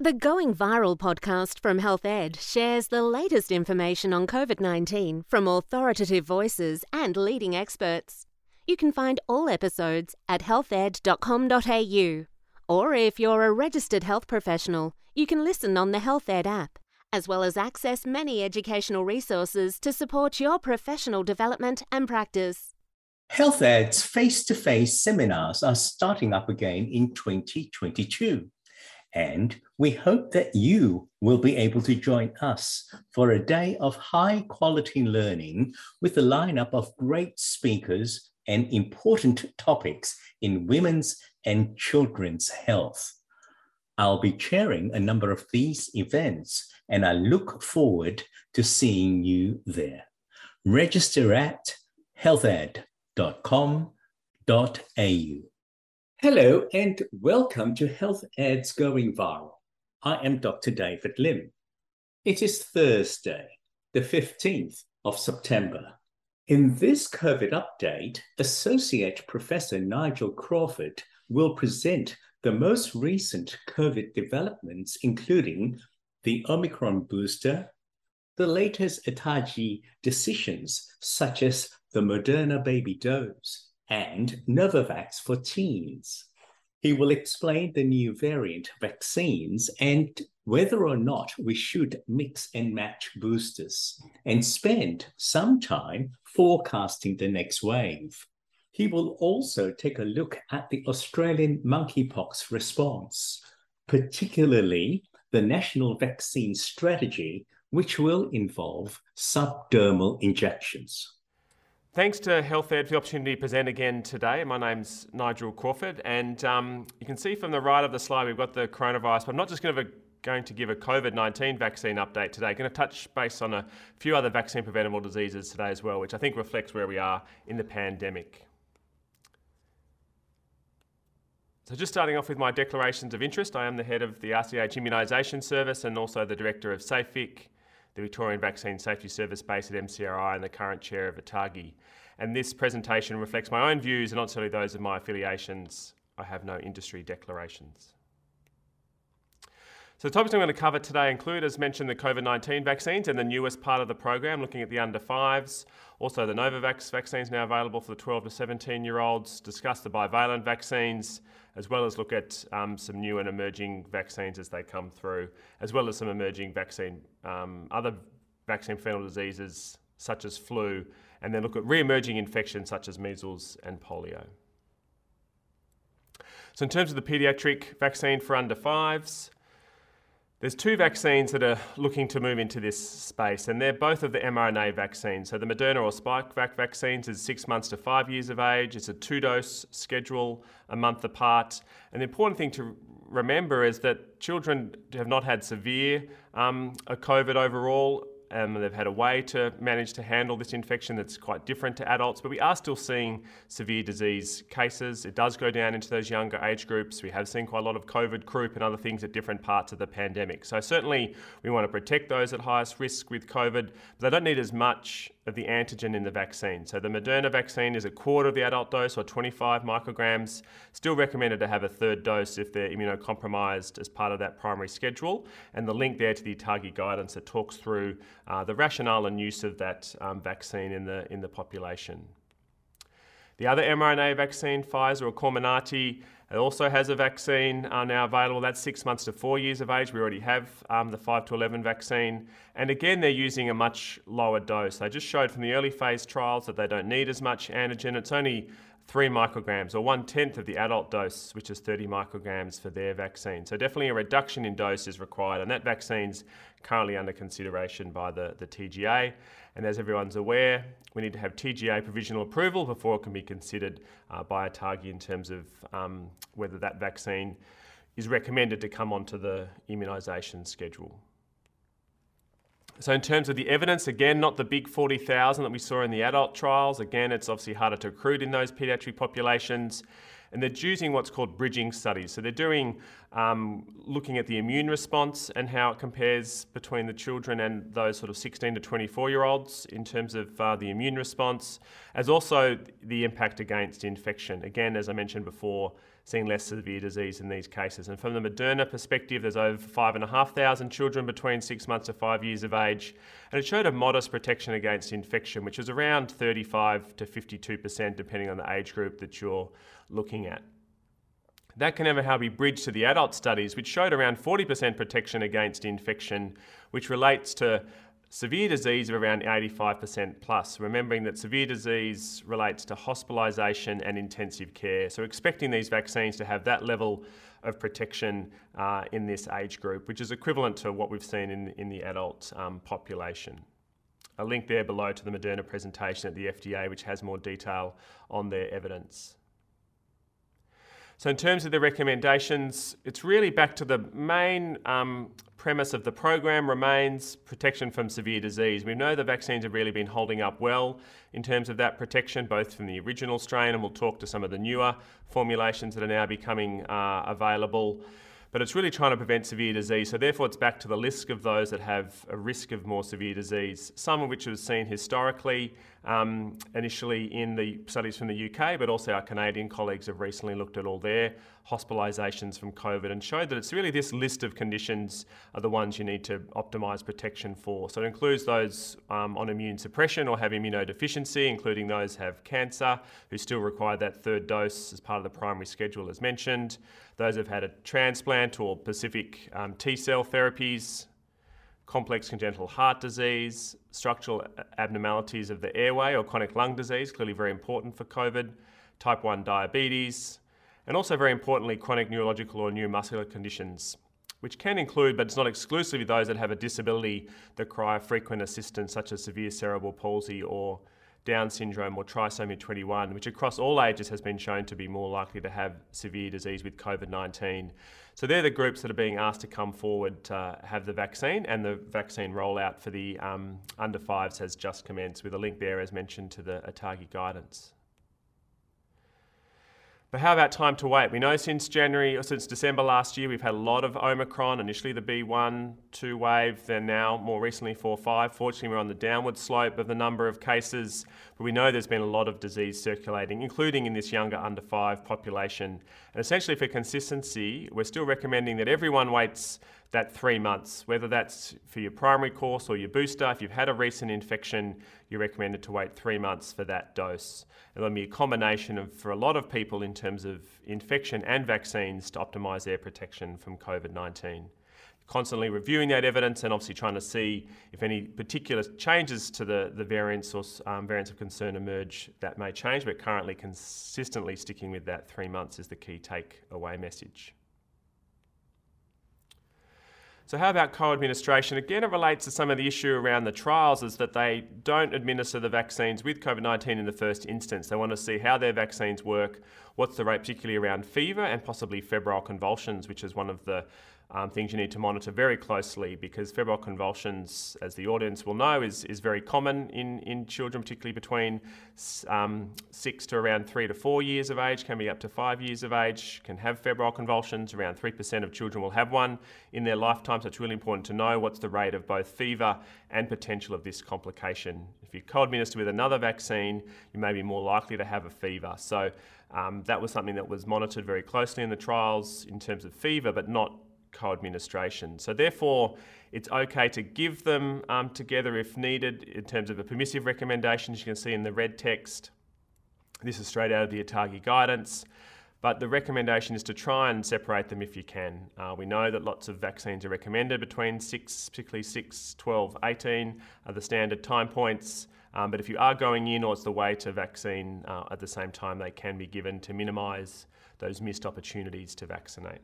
The Going Viral podcast from Health Ed shares the latest information on COVID 19 from authoritative voices and leading experts. You can find all episodes at healthed.com.au. Or if you're a registered health professional, you can listen on the Health Ed app, as well as access many educational resources to support your professional development and practice. Health Ed's face to face seminars are starting up again in 2022. And we hope that you will be able to join us for a day of high quality learning with a lineup of great speakers and important topics in women's and children's health. I'll be chairing a number of these events, and I look forward to seeing you there. Register at healthed.com.au. Hello and welcome to Health Ed's Going Viral. I am Dr. David Lim. It is Thursday, the 15th of September. In this COVID update, Associate Professor Nigel Crawford will present the most recent COVID developments, including the Omicron booster, the latest ATAGI decisions, such as the Moderna baby dose, and Novavax for teens. He will explain the new variant vaccines and whether or not we should mix and match boosters and spend some time forecasting the next wave. He will also take a look at the Australian monkeypox response, particularly the national vaccine strategy, which will involve subdermal injections. Thanks to Health Ed for the opportunity to present again today. My name's Nigel Crawford, and um, you can see from the right of the slide we've got the coronavirus, but I'm not just going to, going to give a COVID 19 vaccine update today. I'm going to touch base on a few other vaccine preventable diseases today as well, which I think reflects where we are in the pandemic. So, just starting off with my declarations of interest, I am the head of the RCH Immunisation Service and also the director of SAEFVIC the Victorian Vaccine Safety Service based at MCRI and the current chair of ATAGI. And this presentation reflects my own views and not necessarily those of my affiliations. I have no industry declarations. So the topics I'm going to cover today include, as mentioned, the COVID-19 vaccines and the newest part of the program, looking at the under fives. Also, the Novavax vaccines now available for the 12 to 17 year olds. Discuss the bivalent vaccines, as well as look at um, some new and emerging vaccines as they come through, as well as some emerging vaccine, um, other vaccine preventable diseases such as flu, and then look at re-emerging infections such as measles and polio. So in terms of the paediatric vaccine for under fives, there's two vaccines that are looking to move into this space, and they're both of the mRNA vaccines. So the Moderna or Spikevax vaccines is six months to five years of age. It's a two-dose schedule, a month apart. And the important thing to remember is that children have not had severe um, COVID overall um, they've had a way to manage to handle this infection that's quite different to adults, but we are still seeing severe disease cases. It does go down into those younger age groups. We have seen quite a lot of COVID croup and other things at different parts of the pandemic. So certainly we want to protect those at highest risk with COVID, but they don't need as much of the antigen in the vaccine. So the Moderna vaccine is a quarter of the adult dose or 25 micrograms. Still recommended to have a third dose if they're immunocompromised as part of that primary schedule. And the link there to the ATAGI guidance that talks through uh, the rationale and use of that um, vaccine in the, in the population. The other mRNA vaccine, Pfizer or Comirnaty, it also has a vaccine uh, now available. That's six months to four years of age. We already have um, the 5 to 11 vaccine. And again, they're using a much lower dose. They just showed from the early phase trials that they don't need as much antigen. It's only three micrograms or one tenth of the adult dose, which is 30 micrograms for their vaccine. So definitely a reduction in dose is required, and that vaccine's currently under consideration by the, the TGA. And as everyone's aware, we need to have TGA provisional approval before it can be considered uh, by ATAGI in terms of um, whether that vaccine is recommended to come onto the immunisation schedule. So in terms of the evidence, again, not the big 40,000 that we saw in the adult trials. Again, it's obviously harder to recruit in those paediatric populations. and they're using what's called bridging studies. So they're doing um, looking at the immune response and how it compares between the children and those sort of 16 to 24 year olds in terms of uh, the immune response, as also the impact against infection. Again, as I mentioned before, seeing less severe disease in these cases. And from the Moderna perspective, there's over 5,500 children between six months to five years of age. And it showed a modest protection against infection, which is around 35 to 52%, depending on the age group that you're looking at. That can never how be bridged to the adult studies, which showed around 40% protection against infection, which relates to severe disease of around 85% plus, remembering that severe disease relates to hospitalisation and intensive care. So, expecting these vaccines to have that level of protection uh, in this age group, which is equivalent to what we've seen in, in the adult um, population. A link there below to the Moderna presentation at the FDA, which has more detail on their evidence. So, in terms of the recommendations, it's really back to the main um, premise of the program remains protection from severe disease. We know the vaccines have really been holding up well in terms of that protection, both from the original strain, and we'll talk to some of the newer formulations that are now becoming uh, available but it's really trying to prevent severe disease. So therefore, it's back to the list of those that have a risk of more severe disease. Some of which was seen historically, um, initially in the studies from the UK, but also our Canadian colleagues have recently looked at all their hospitalisations from COVID and showed that it's really this list of conditions are the ones you need to optimise protection for. So it includes those um, on immune suppression or have immunodeficiency, including those have cancer, who still require that third dose as part of the primary schedule, as mentioned those who've had a transplant or specific um, T cell therapies, complex congenital heart disease, structural abnormalities of the airway or chronic lung disease, clearly very important for COVID, type 1 diabetes, and also very importantly, chronic neurological or neuromuscular conditions, which can include, but it's not exclusively those that have a disability that require frequent assistance, such as severe cerebral palsy or down syndrome or trisomy 21, which across all ages has been shown to be more likely to have severe disease with COVID 19. So they're the groups that are being asked to come forward to have the vaccine, and the vaccine rollout for the um, under fives has just commenced with a link there, as mentioned, to the ATAGI guidance. But how about time to wait? We know since January or since December last year, we've had a lot of Omicron, initially the B1, 2 wave, then now more recently 4 5. Fortunately, we're on the downward slope of the number of cases, but we know there's been a lot of disease circulating, including in this younger under 5 population. And essentially, for consistency, we're still recommending that everyone waits that three months, whether that's for your primary course or your booster. If you've had a recent infection, you're recommended to wait three months for that dose. It'll be a combination of, for a lot of people, in terms of infection and vaccines to optimise their protection from COVID 19. Constantly reviewing that evidence and obviously trying to see if any particular changes to the, the variants or um, variants of concern emerge that may change, but currently consistently sticking with that three months is the key takeaway message. So how about co-administration? Again, it relates to some of the issue around the trials is that they don't administer the vaccines with COVID-19 in the first instance. They want to see how their vaccines work, what's the rate particularly around fever and possibly febrile convulsions, which is one of the um, things you need to monitor very closely because febrile convulsions, as the audience will know, is, is very common in, in children, particularly between um, six to around three to four years of age, can be up to five years of age, can have febrile convulsions. Around 3% of children will have one in their lifetime, so it's really important to know what's the rate of both fever and potential of this complication. If you co administer with another vaccine, you may be more likely to have a fever. So um, that was something that was monitored very closely in the trials in terms of fever, but not co-administration. So therefore, it's okay to give them um, together if needed in terms of the permissive recommendations you can see in the red text. This is straight out of the ATAGI guidance. But the recommendation is to try and separate them if you can. Uh, we know that lots of vaccines are recommended between 6, particularly 6, 12, 18 are the standard time points. Um, but if you are going in or it's the way to vaccine uh, at the same time, they can be given to minimise those missed opportunities to vaccinate.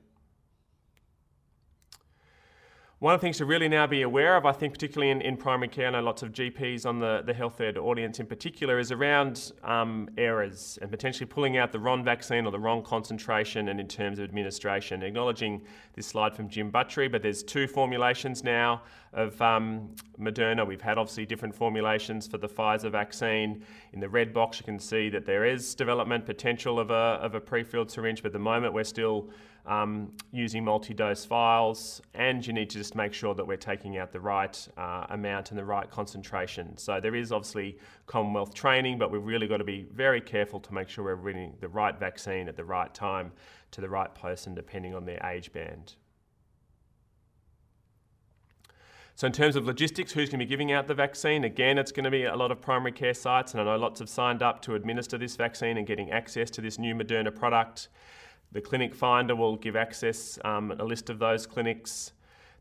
One of the things to really now be aware of, I think, particularly in, in primary care, I know lots of GPs on the, the health ed audience in particular, is around um, errors and potentially pulling out the wrong vaccine or the wrong concentration and in terms of administration. Acknowledging this slide from Jim Buttery, but there's two formulations now of um, Moderna. We've had obviously different formulations for the Pfizer vaccine. In the red box, you can see that there is development potential of a, of a pre-filled syringe, but at the moment we're still um, using multi-dose vials, and you need to just make sure that we're taking out the right uh, amount and the right concentration. So there is obviously Commonwealth training, but we've really got to be very careful to make sure we're reading the right vaccine at the right time to the right person, depending on their age band. So in terms of logistics, who's going to be giving out the vaccine? Again, it's going to be a lot of primary care sites, and I know lots have signed up to administer this vaccine and getting access to this new Moderna product. The clinic finder will give access, um, a list of those clinics.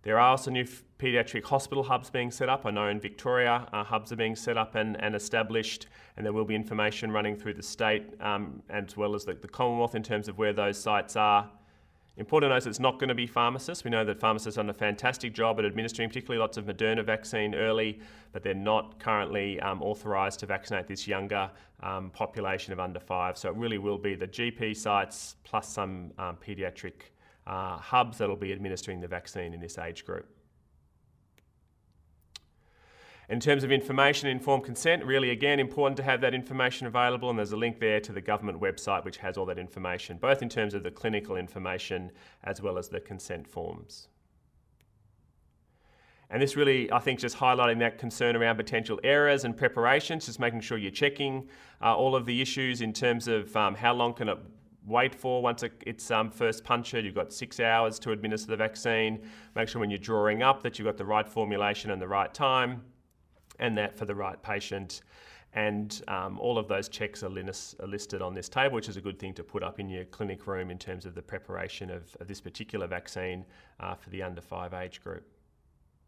There are also new paediatric hospital hubs being set up. I know in Victoria, uh, hubs are being set up and, and, established, and there will be information running through the state um, as well as the, the Commonwealth in terms of where those sites are. Important to note it's not going to be pharmacists. We know that pharmacists have done a fantastic job at administering, particularly lots of Moderna vaccine early, but they're not currently um, authorised to vaccinate this younger um, population of under five. So it really will be the GP sites plus some um, paediatric uh, hubs that will be administering the vaccine in this age group. In terms of information, informed consent, really again important to have that information available, and there's a link there to the government website which has all that information, both in terms of the clinical information as well as the consent forms. And this really, I think, just highlighting that concern around potential errors and preparations, just making sure you're checking uh, all of the issues in terms of um, how long can it wait for once it's um, first punctured. You've got six hours to administer the vaccine. Make sure when you're drawing up that you've got the right formulation and the right time and that for the right patient. And um, all of those checks are, are, listed on this table, which is a good thing to put up in your clinic room in terms of the preparation of, of this particular vaccine uh, for the under five age group.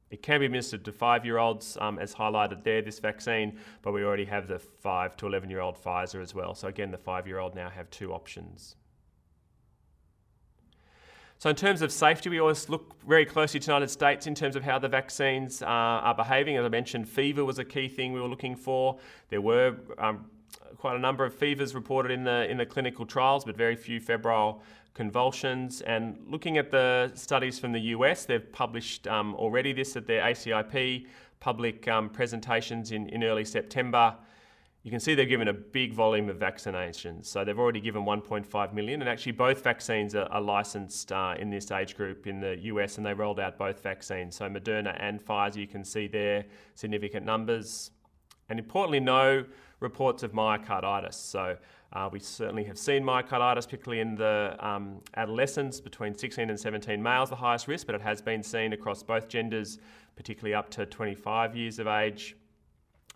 It can be administered to five year olds, um, as highlighted there, this vaccine, but we already have the five to 11 year old Pfizer as well. So, again, the five year old now have two options. So in terms of safety, we always look very closely to the United States in terms of how the vaccines uh, are behaving. As I mentioned, fever was a key thing we were looking for. There were um, quite a number of fevers reported in the in the clinical trials, but very few febrile convulsions. And looking at the studies from the US, they've published um, already this at their ACIP public um, presentations in, in early September you can see they've given a big volume of vaccinations. So they've already given 1.5 million, and actually both vaccines are, are licensed uh, in this age group in the US, and they rolled out both vaccines. So Moderna and Pfizer, you can see there significant numbers, and importantly, no reports of myocarditis. So uh, we certainly have seen myocarditis, particularly in the um, adolescents between 16 and 17 males, the highest risk, but it has been seen across both genders, particularly up to 25 years of age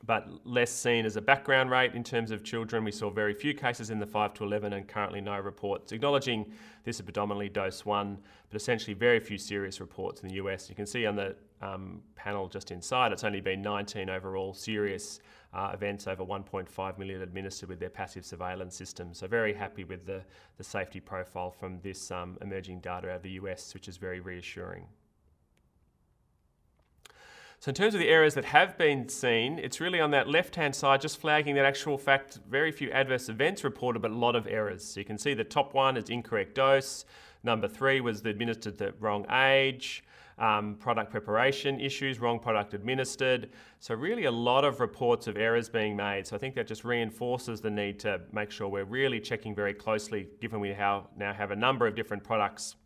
but less seen as a background rate in terms of children. We saw very few cases in the 5 to 11 and currently no reports. Acknowledging this is predominantly dose one, but essentially very few serious reports in the US. You can see on the um, panel just inside, it's only been 19 overall serious uh, events over 1.5 million administered with their passive surveillance system. So very happy with the, the safety profile from this um, emerging data out of the US, which is very reassuring. So in terms of the errors that have been seen, it's really on that left-hand side, just flagging that actual fact, very few adverse events reported, but a lot of errors. So you can see the top one is incorrect dose. Number three was the administered the wrong age. Um, product preparation issues, wrong product administered. So really a lot of reports of errors being made. So I think that just reinforces the need to make sure we're really checking very closely, given we now have a number of different products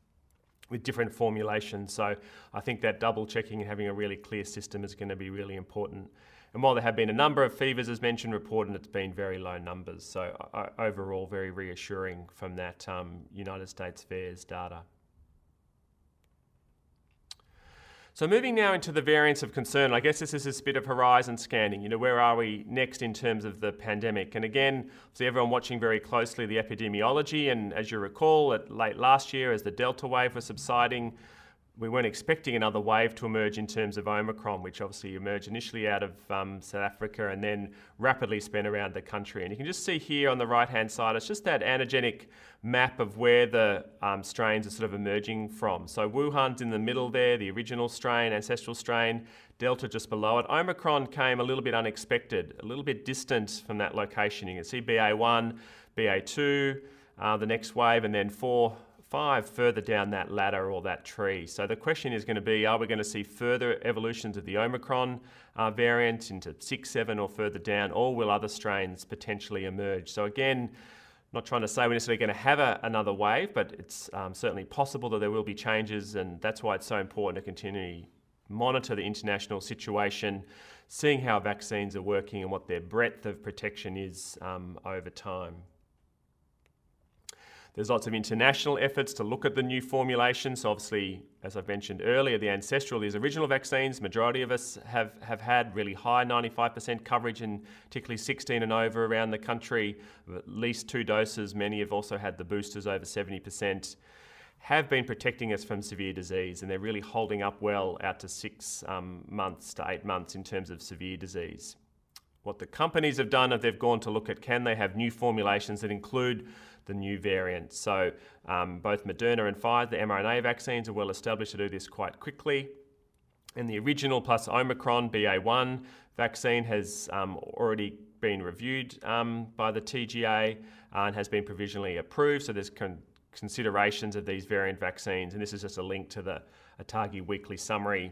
with different formulations. So I think that double checking and having a really clear system is going to be really important. And while there have been a number of fevers, as mentioned, reported, it's been very low numbers. So uh, overall, very reassuring from that um, United States VAERS data. So moving now into the variants of concern, I guess this is a bit of horizon scanning. You know, where are we next in terms of the pandemic? And again, see everyone watching very closely the epidemiology. And as you recall, at late last year, as the Delta wave was subsiding, we weren't expecting another wave to emerge in terms of Omicron, which obviously emerged initially out of um, South Africa and then rapidly spread around the country. And you can just see here on the right hand side, it's just that antigenic map of where the um, strains are sort of emerging from. So Wuhan's in the middle there, the original strain, ancestral strain, Delta just below it. Omicron came a little bit unexpected, a little bit distant from that location. You can see BA1, BA2, uh, the next wave, and then 4 five further down that ladder or that tree. So the question is going to be, are we going to see further evolutions of the Omicron uh, variant into six, seven or further down, or will other strains potentially emerge? So again, not trying to say we're necessarily going to have a, another wave, but it's um, certainly possible that there will be changes, and that's why it's so important to continually monitor the international situation, seeing how vaccines are working and what their breadth of protection is um, over time. There's lots of international efforts to look at the new formulations. So obviously, as I've mentioned earlier, the ancestral, these original vaccines, majority of us have, have had really high 95% coverage in particularly 16 and over around the country, at least two doses. Many have also had the boosters over 70%, have been protecting us from severe disease, and they're really holding up well out to six um, months to eight months in terms of severe disease. What the companies have done is they've gone to look at can they have new formulations that include the new variant. So um, both Moderna and Pfizer, the mRNA vaccines, are well established to do this quite quickly. And the original plus Omicron BA1 vaccine has um, already been reviewed um, by the TGA uh, and has been provisionally approved. So there's con- considerations of these variant vaccines, and this is just a link to the ATAGI weekly summary,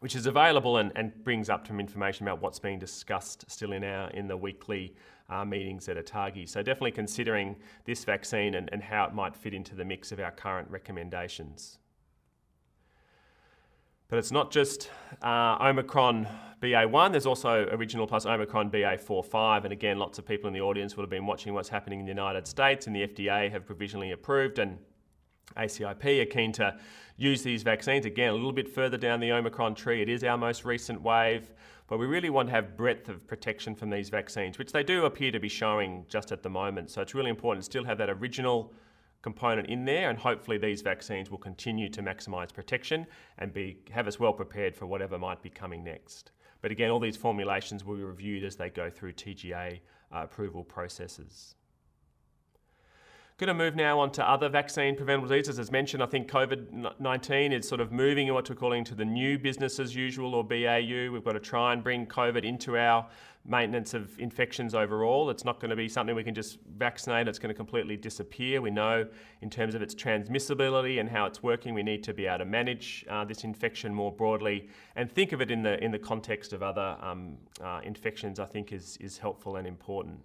which is available and, and brings up some information about what's being discussed still in our in the weekly uh, meetings at ATAGI. So definitely considering this vaccine and, and how it might fit into the mix of our current recommendations. But it's not just uh, Omicron BA1, there's also original plus Omicron BA45. And again, lots of people in the audience will have been watching what's happening in the United States, and the FDA have provisionally approved, and ACIP are keen to use these vaccines. Again, a little bit further down the Omicron tree, it is our most recent wave. But we really want to have breadth of protection from these vaccines, which they do appear to be showing just at the moment. So it's really important to still have that original component in there, and hopefully these vaccines will continue to maximise protection and be have us well prepared for whatever might be coming next. But again, all these formulations will be reviewed as they go through TGA uh, approval processes. Going to move now on to other vaccine preventable diseases. As mentioned, I think COVID 19 is sort of moving in what we're calling to the new business as usual or BAU. We've got to try and bring COVID into our maintenance of infections overall. It's not going to be something we can just vaccinate, it's going to completely disappear. We know in terms of its transmissibility and how it's working, we need to be able to manage uh, this infection more broadly and think of it in the, in the context of other um, uh, infections, I think is, is helpful and important.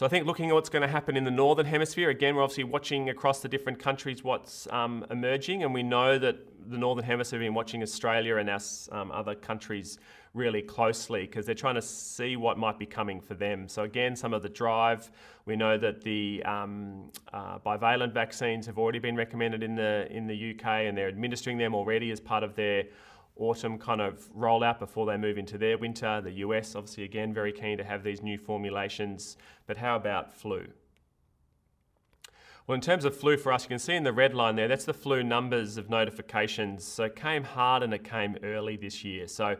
So I think looking at what's going to happen in the northern hemisphere, again, we're obviously watching across the different countries what's um, emerging, and we know that the northern hemisphere have been watching Australia and us um, other countries really closely because they're trying to see what might be coming for them. So again, some of the drive, we know that the um, uh, bivalent vaccines have already been recommended in the in the UK, and they're administering them already as part of their autumn kind of rollout before they move into their winter. The US, obviously, again, very keen to have these new formulations. But how about flu? Well, in terms of flu for us, you can see in the red line there, that's the flu numbers of notifications. So it came hard and it came early this year. So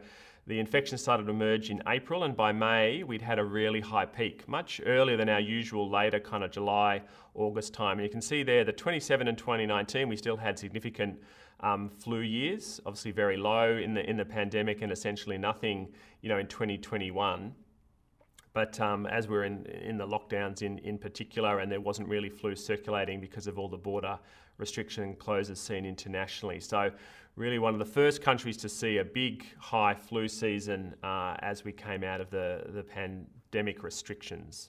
the infection started to emerge in April, and by May, we'd had a really high peak, much earlier than our usual later kind of July, August time. And you can see there, the 27 and 2019, we still had significant um, flu years, obviously very low in the in the pandemic, and essentially nothing, you know, in 2021. But um, as we're in in the lockdowns in in particular, and there wasn't really flu circulating because of all the border restriction closes seen internationally. So really one of the first countries to see a big high flu season uh, as we came out of the, the pandemic restrictions.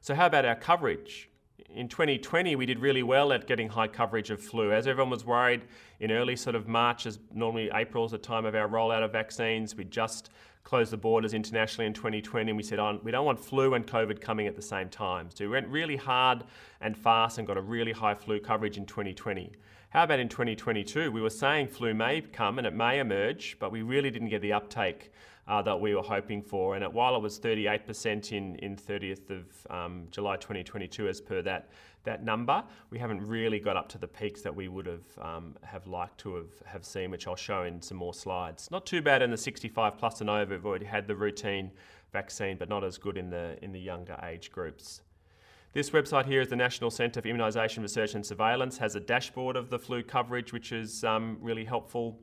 So how about our coverage? in 2020, we did really well at getting high coverage of flu. As everyone was worried in early sort of March, as normally April is the time of our rollout of vaccines, we just closed the borders internationally in 2020 and we said, oh, we don't want flu and COVID coming at the same time. So we went really hard and fast and got a really high flu coverage in 2020. How about in 2022? We were saying flu may come and it may emerge, but we really didn't get the uptake uh, that we were hoping for. And while it was 38% in, in 30th of um, July 2022, as per that that number. We haven't really got up to the peaks that we would have um, have liked to have, have seen, which I'll show in some more slides. Not too bad in the 65 plus and over. We've already had the routine vaccine, but not as good in the in the younger age groups. This website here is the National Centre for Immunisation Research and Surveillance, has a dashboard of the flu coverage, which is um, really helpful.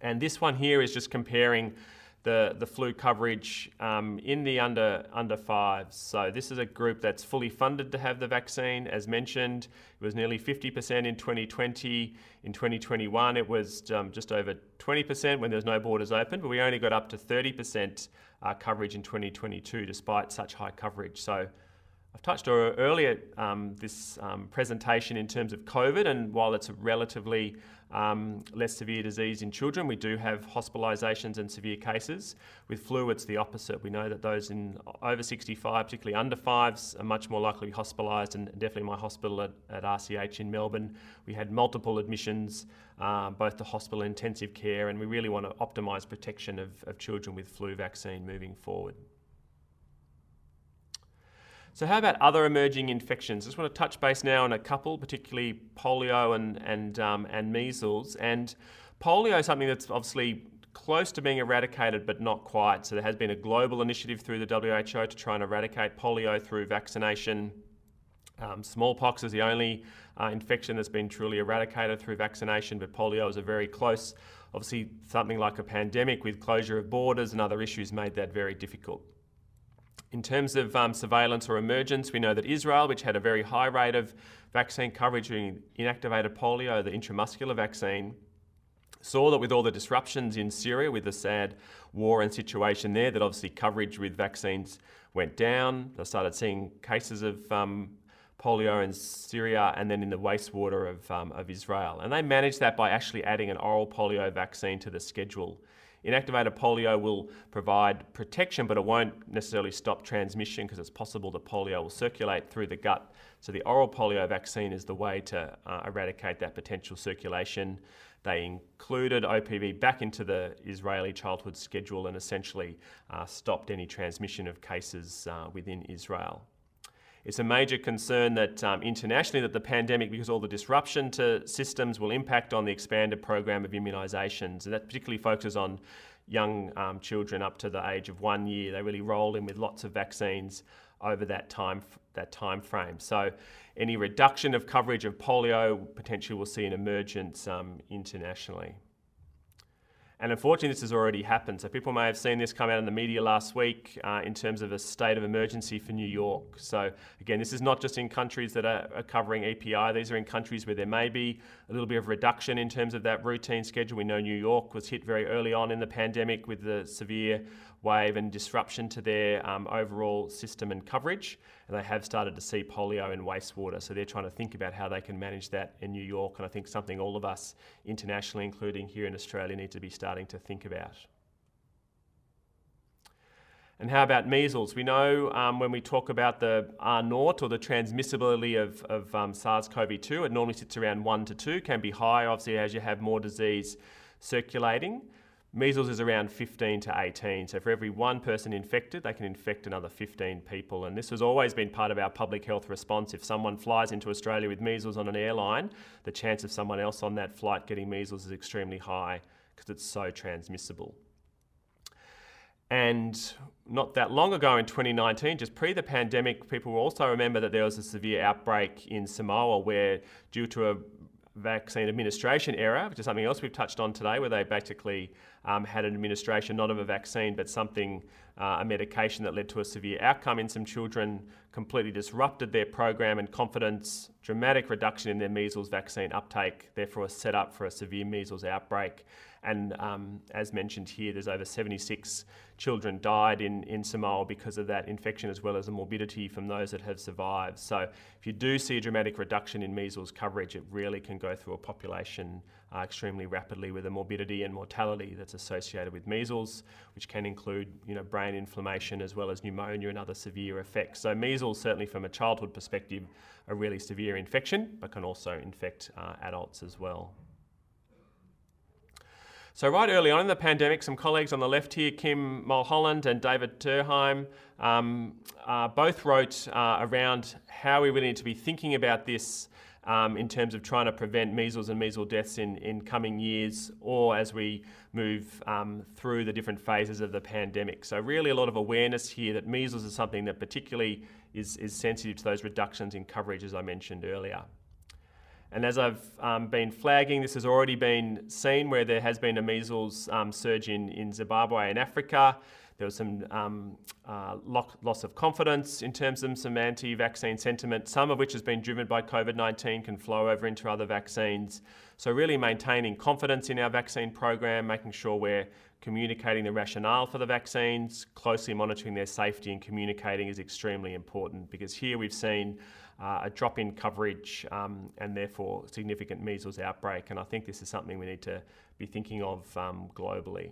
And this one here is just comparing the, the flu coverage um, in the under under fives. So this is a group that's fully funded to have the vaccine. As mentioned, it was nearly 50% in 2020. In 2021, it was um, just over 20% when there's no borders open, but we only got up to 30% uh, coverage in 2022 despite such high coverage. So I've touched on earlier um, this um, presentation in terms of COVID, and while it's a relatively um, less severe disease in children, we do have hospitalisations and severe cases. With flu, it's the opposite. We know that those in over 65, particularly under fives, are much more likely to be hospitalised, and definitely my hospital at, at, RCH in Melbourne, we had multiple admissions, uh, both to hospital intensive care, and we really want to optimise protection of, of children with flu vaccine moving forward. So, how about other emerging infections? I just want to touch base now on a couple, particularly polio and and um, and measles. And polio is something that's obviously close to being eradicated, but not quite. So, there has been a global initiative through the WHO to try and eradicate polio through vaccination. Um, smallpox is the only uh, infection that's been truly eradicated through vaccination, but polio is a very close. Obviously, something like a pandemic with closure of borders and other issues made that very difficult. In terms of um, surveillance or emergence, we know that Israel, which had a very high rate of vaccine coverage during inactivated polio, the intramuscular vaccine, saw that with all the disruptions in Syria, with the sad war and situation there, that obviously coverage with vaccines went down. They started seeing cases of um, polio in Syria and then in the wastewater of, um, of Israel. And they managed that by actually adding an oral polio vaccine to the schedule. Inactivated polio will provide protection, but it won't necessarily stop transmission because it's possible that polio will circulate through the gut. So the oral polio vaccine is the way to uh, eradicate that potential circulation. They included OPV back into the Israeli childhood schedule and essentially uh, stopped any transmission of cases uh, within Israel. It's a major concern that um, internationally that the pandemic, because all the disruption to systems will impact on the expanded program of immunisations, and that particularly focuses on young um, children up to the age of one year. They really roll in with lots of vaccines over that time that time frame. So, any reduction of coverage of polio potentially will see an emergence um, internationally. And unfortunately, this has already happened. So people may have seen this come out in the media last week uh, in terms of a state of emergency for New York. So again, this is not just in countries that are, are, covering EPI. These are in countries where there may be a little bit of reduction in terms of that routine schedule. We know New York was hit very early on in the pandemic with the severe wave and disruption to their um, overall system and coverage. And they have started to see polio in wastewater. So they're trying to think about how they can manage that in New York. And I think something all of us internationally, including here in Australia, need to be starting to think about. And how about measles? We know um, when we talk about the R naught or the transmissibility of, of um, SARS CoV 2, it normally sits around 1 to 2, can be high, obviously, as you have more disease circulating. Measles is around 15 to 18. So for every one person infected, they can infect another 15 people. And this has always been part of our public health response. If someone flies into Australia with measles on an airline, the chance of someone else on that flight getting measles is extremely high because it's so transmissible. And not that long ago in 2019, just pre the pandemic, people will also remember that there was a severe outbreak in Samoa where, due to a vaccine administration error, which is something else we've touched on today, where they basically um, had an administration not of a vaccine but something, uh, a medication that led to a severe outcome in some children, completely disrupted their program and confidence, dramatic reduction in their measles vaccine uptake, therefore a set up for a severe measles outbreak. And um, as mentioned here, there's over 76 children died in, in Samoa because of that infection, as well as the morbidity from those that have survived. So, if you do see a dramatic reduction in measles coverage, it really can go through a population uh, extremely rapidly with the morbidity and mortality that's associated with measles, which can include you know, brain inflammation as well as pneumonia and other severe effects. So, measles, certainly from a childhood perspective, a really severe infection, but can also infect uh, adults as well. So, right early on in the pandemic, some colleagues on the left here, Kim Mulholland and David Durrheim, um, uh, both wrote uh, around how we really need to be thinking about this um, in terms of trying to prevent measles and measles deaths in, in coming years or as we move um, through the different phases of the pandemic. So, really, a lot of awareness here that measles is something that particularly is, is sensitive to those reductions in coverage, as I mentioned earlier. And as I've um, been flagging, this has already been seen where there has been a measles um, surge in, in Zimbabwe and Africa. There was some um, uh, loss of confidence in terms of some anti vaccine sentiment, some of which has been driven by COVID 19, can flow over into other vaccines. So, really maintaining confidence in our vaccine program, making sure we're communicating the rationale for the vaccines, closely monitoring their safety and communicating is extremely important because here we've seen uh, a drop in coverage um, and therefore significant measles outbreak. And I think this is something we need to be thinking of um, globally.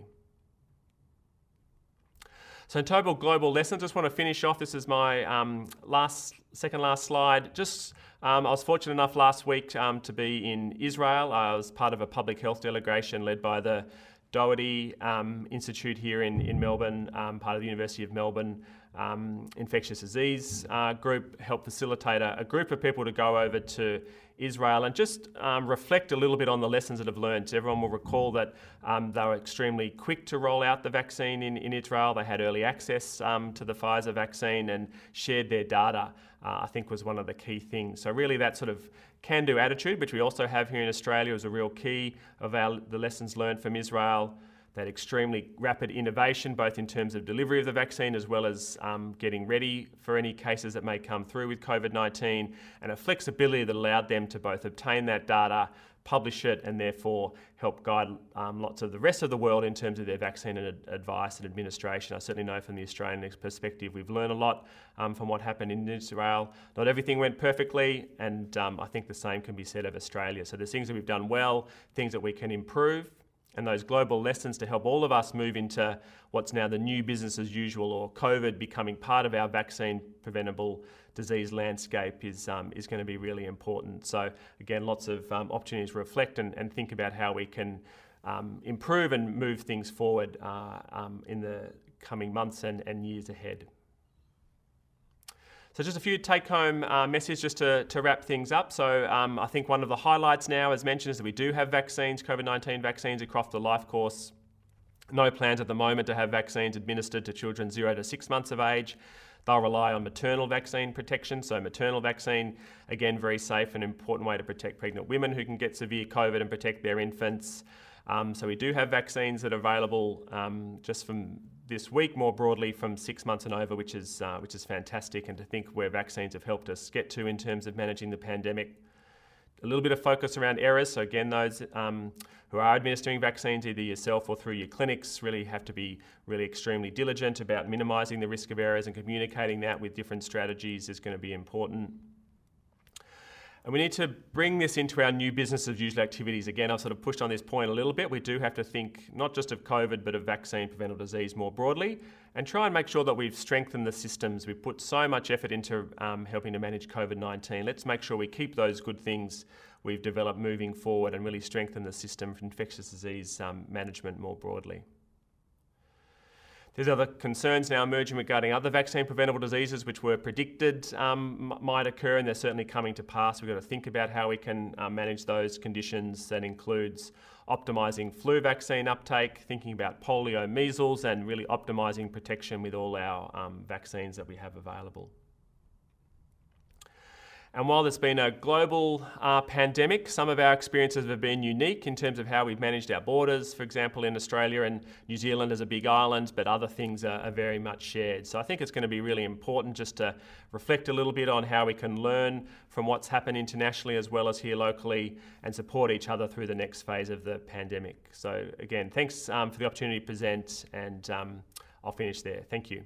So in total global lessons, just want to finish off. This is my um, last, second last slide. Just, um, I was fortunate enough last week um, to be in Israel. I was part of a public health delegation led by the Doherty um, Institute here in, in Melbourne, um, part of the University of Melbourne um, infectious disease uh, group, helped facilitate a, a, group of people to go over to Israel and just um, reflect a little bit on the lessons that have learned. Everyone will recall that um, they were extremely quick to roll out the vaccine in, in Israel. They had early access um, to the Pfizer vaccine and shared their data, uh, I think was one of the key things. So really that sort of can-do attitude, which we also have here in Australia, is a real key of our, the lessons learned from Israel that extremely rapid innovation, both in terms of delivery of the vaccine as well as um, getting ready for any cases that may come through with COVID 19, and a flexibility that allowed them to both obtain that data, publish it, and therefore help guide um, lots of the rest of the world in terms of their vaccine and ad- advice and administration. I certainly know from the Australian perspective, we've learned a lot um, from what happened in Israel. Not everything went perfectly, and um, I think the same can be said of Australia. So there's things that we've done well, things that we can improve and those global lessons to help all of us move into what's now the new business as usual or COVID becoming part of our vaccine preventable disease landscape is, um, is going to be really important. So, again, lots of um, opportunities to reflect and, and think about how we can um, improve and move things forward uh, um, in the coming months and, and years ahead. So just a few take-home uh, messages just to, to wrap things up. So um, I think one of the highlights now, as mentioned, is that we do have vaccines, COVID-19 vaccines across the life course. No plans at the moment to have vaccines administered to children zero to six months of age. They'll rely on maternal vaccine protection. So maternal vaccine, again, very safe and important way to protect pregnant women who can get severe COVID and protect their infants. Um, so we do have vaccines that are available um, just from this week more broadly from six months and over, which is, uh, which is fantastic. And to think where vaccines have helped us get to in terms of managing the pandemic. A little bit of focus around errors. So, again, those um, who are administering vaccines, either yourself or through your clinics, really have to be really extremely diligent about minimising the risk of errors and communicating that with different strategies is going to be important. And we need to bring this into our new business as usual activities. Again, I've sort of pushed on this point a little bit. We do have to think not just of COVID, but of vaccine preventable disease more broadly and try and make sure that we've strengthened the systems. We've put so much effort into um, helping to manage COVID 19. Let's make sure we keep those good things we've developed moving forward and really strengthen the system for infectious disease um, management more broadly. There's other concerns now emerging regarding other vaccine preventable diseases which were predicted um, might occur, and they're certainly coming to pass. We've got to think about how we can uh, manage those conditions. That includes optimising flu vaccine uptake, thinking about polio, measles, and really optimising protection with all our um, vaccines that we have available. And while there's been a global uh, pandemic, some of our experiences have been unique in terms of how we've managed our borders. For example, in Australia and New Zealand as a big island, but other things are, are, very much shared. So I think it's going to be really important just to reflect a little bit on how we can learn from what's happened internationally as well as here locally and support each other through the next phase of the pandemic. So again, thanks um, for the opportunity to present, and um, I'll finish there. Thank you.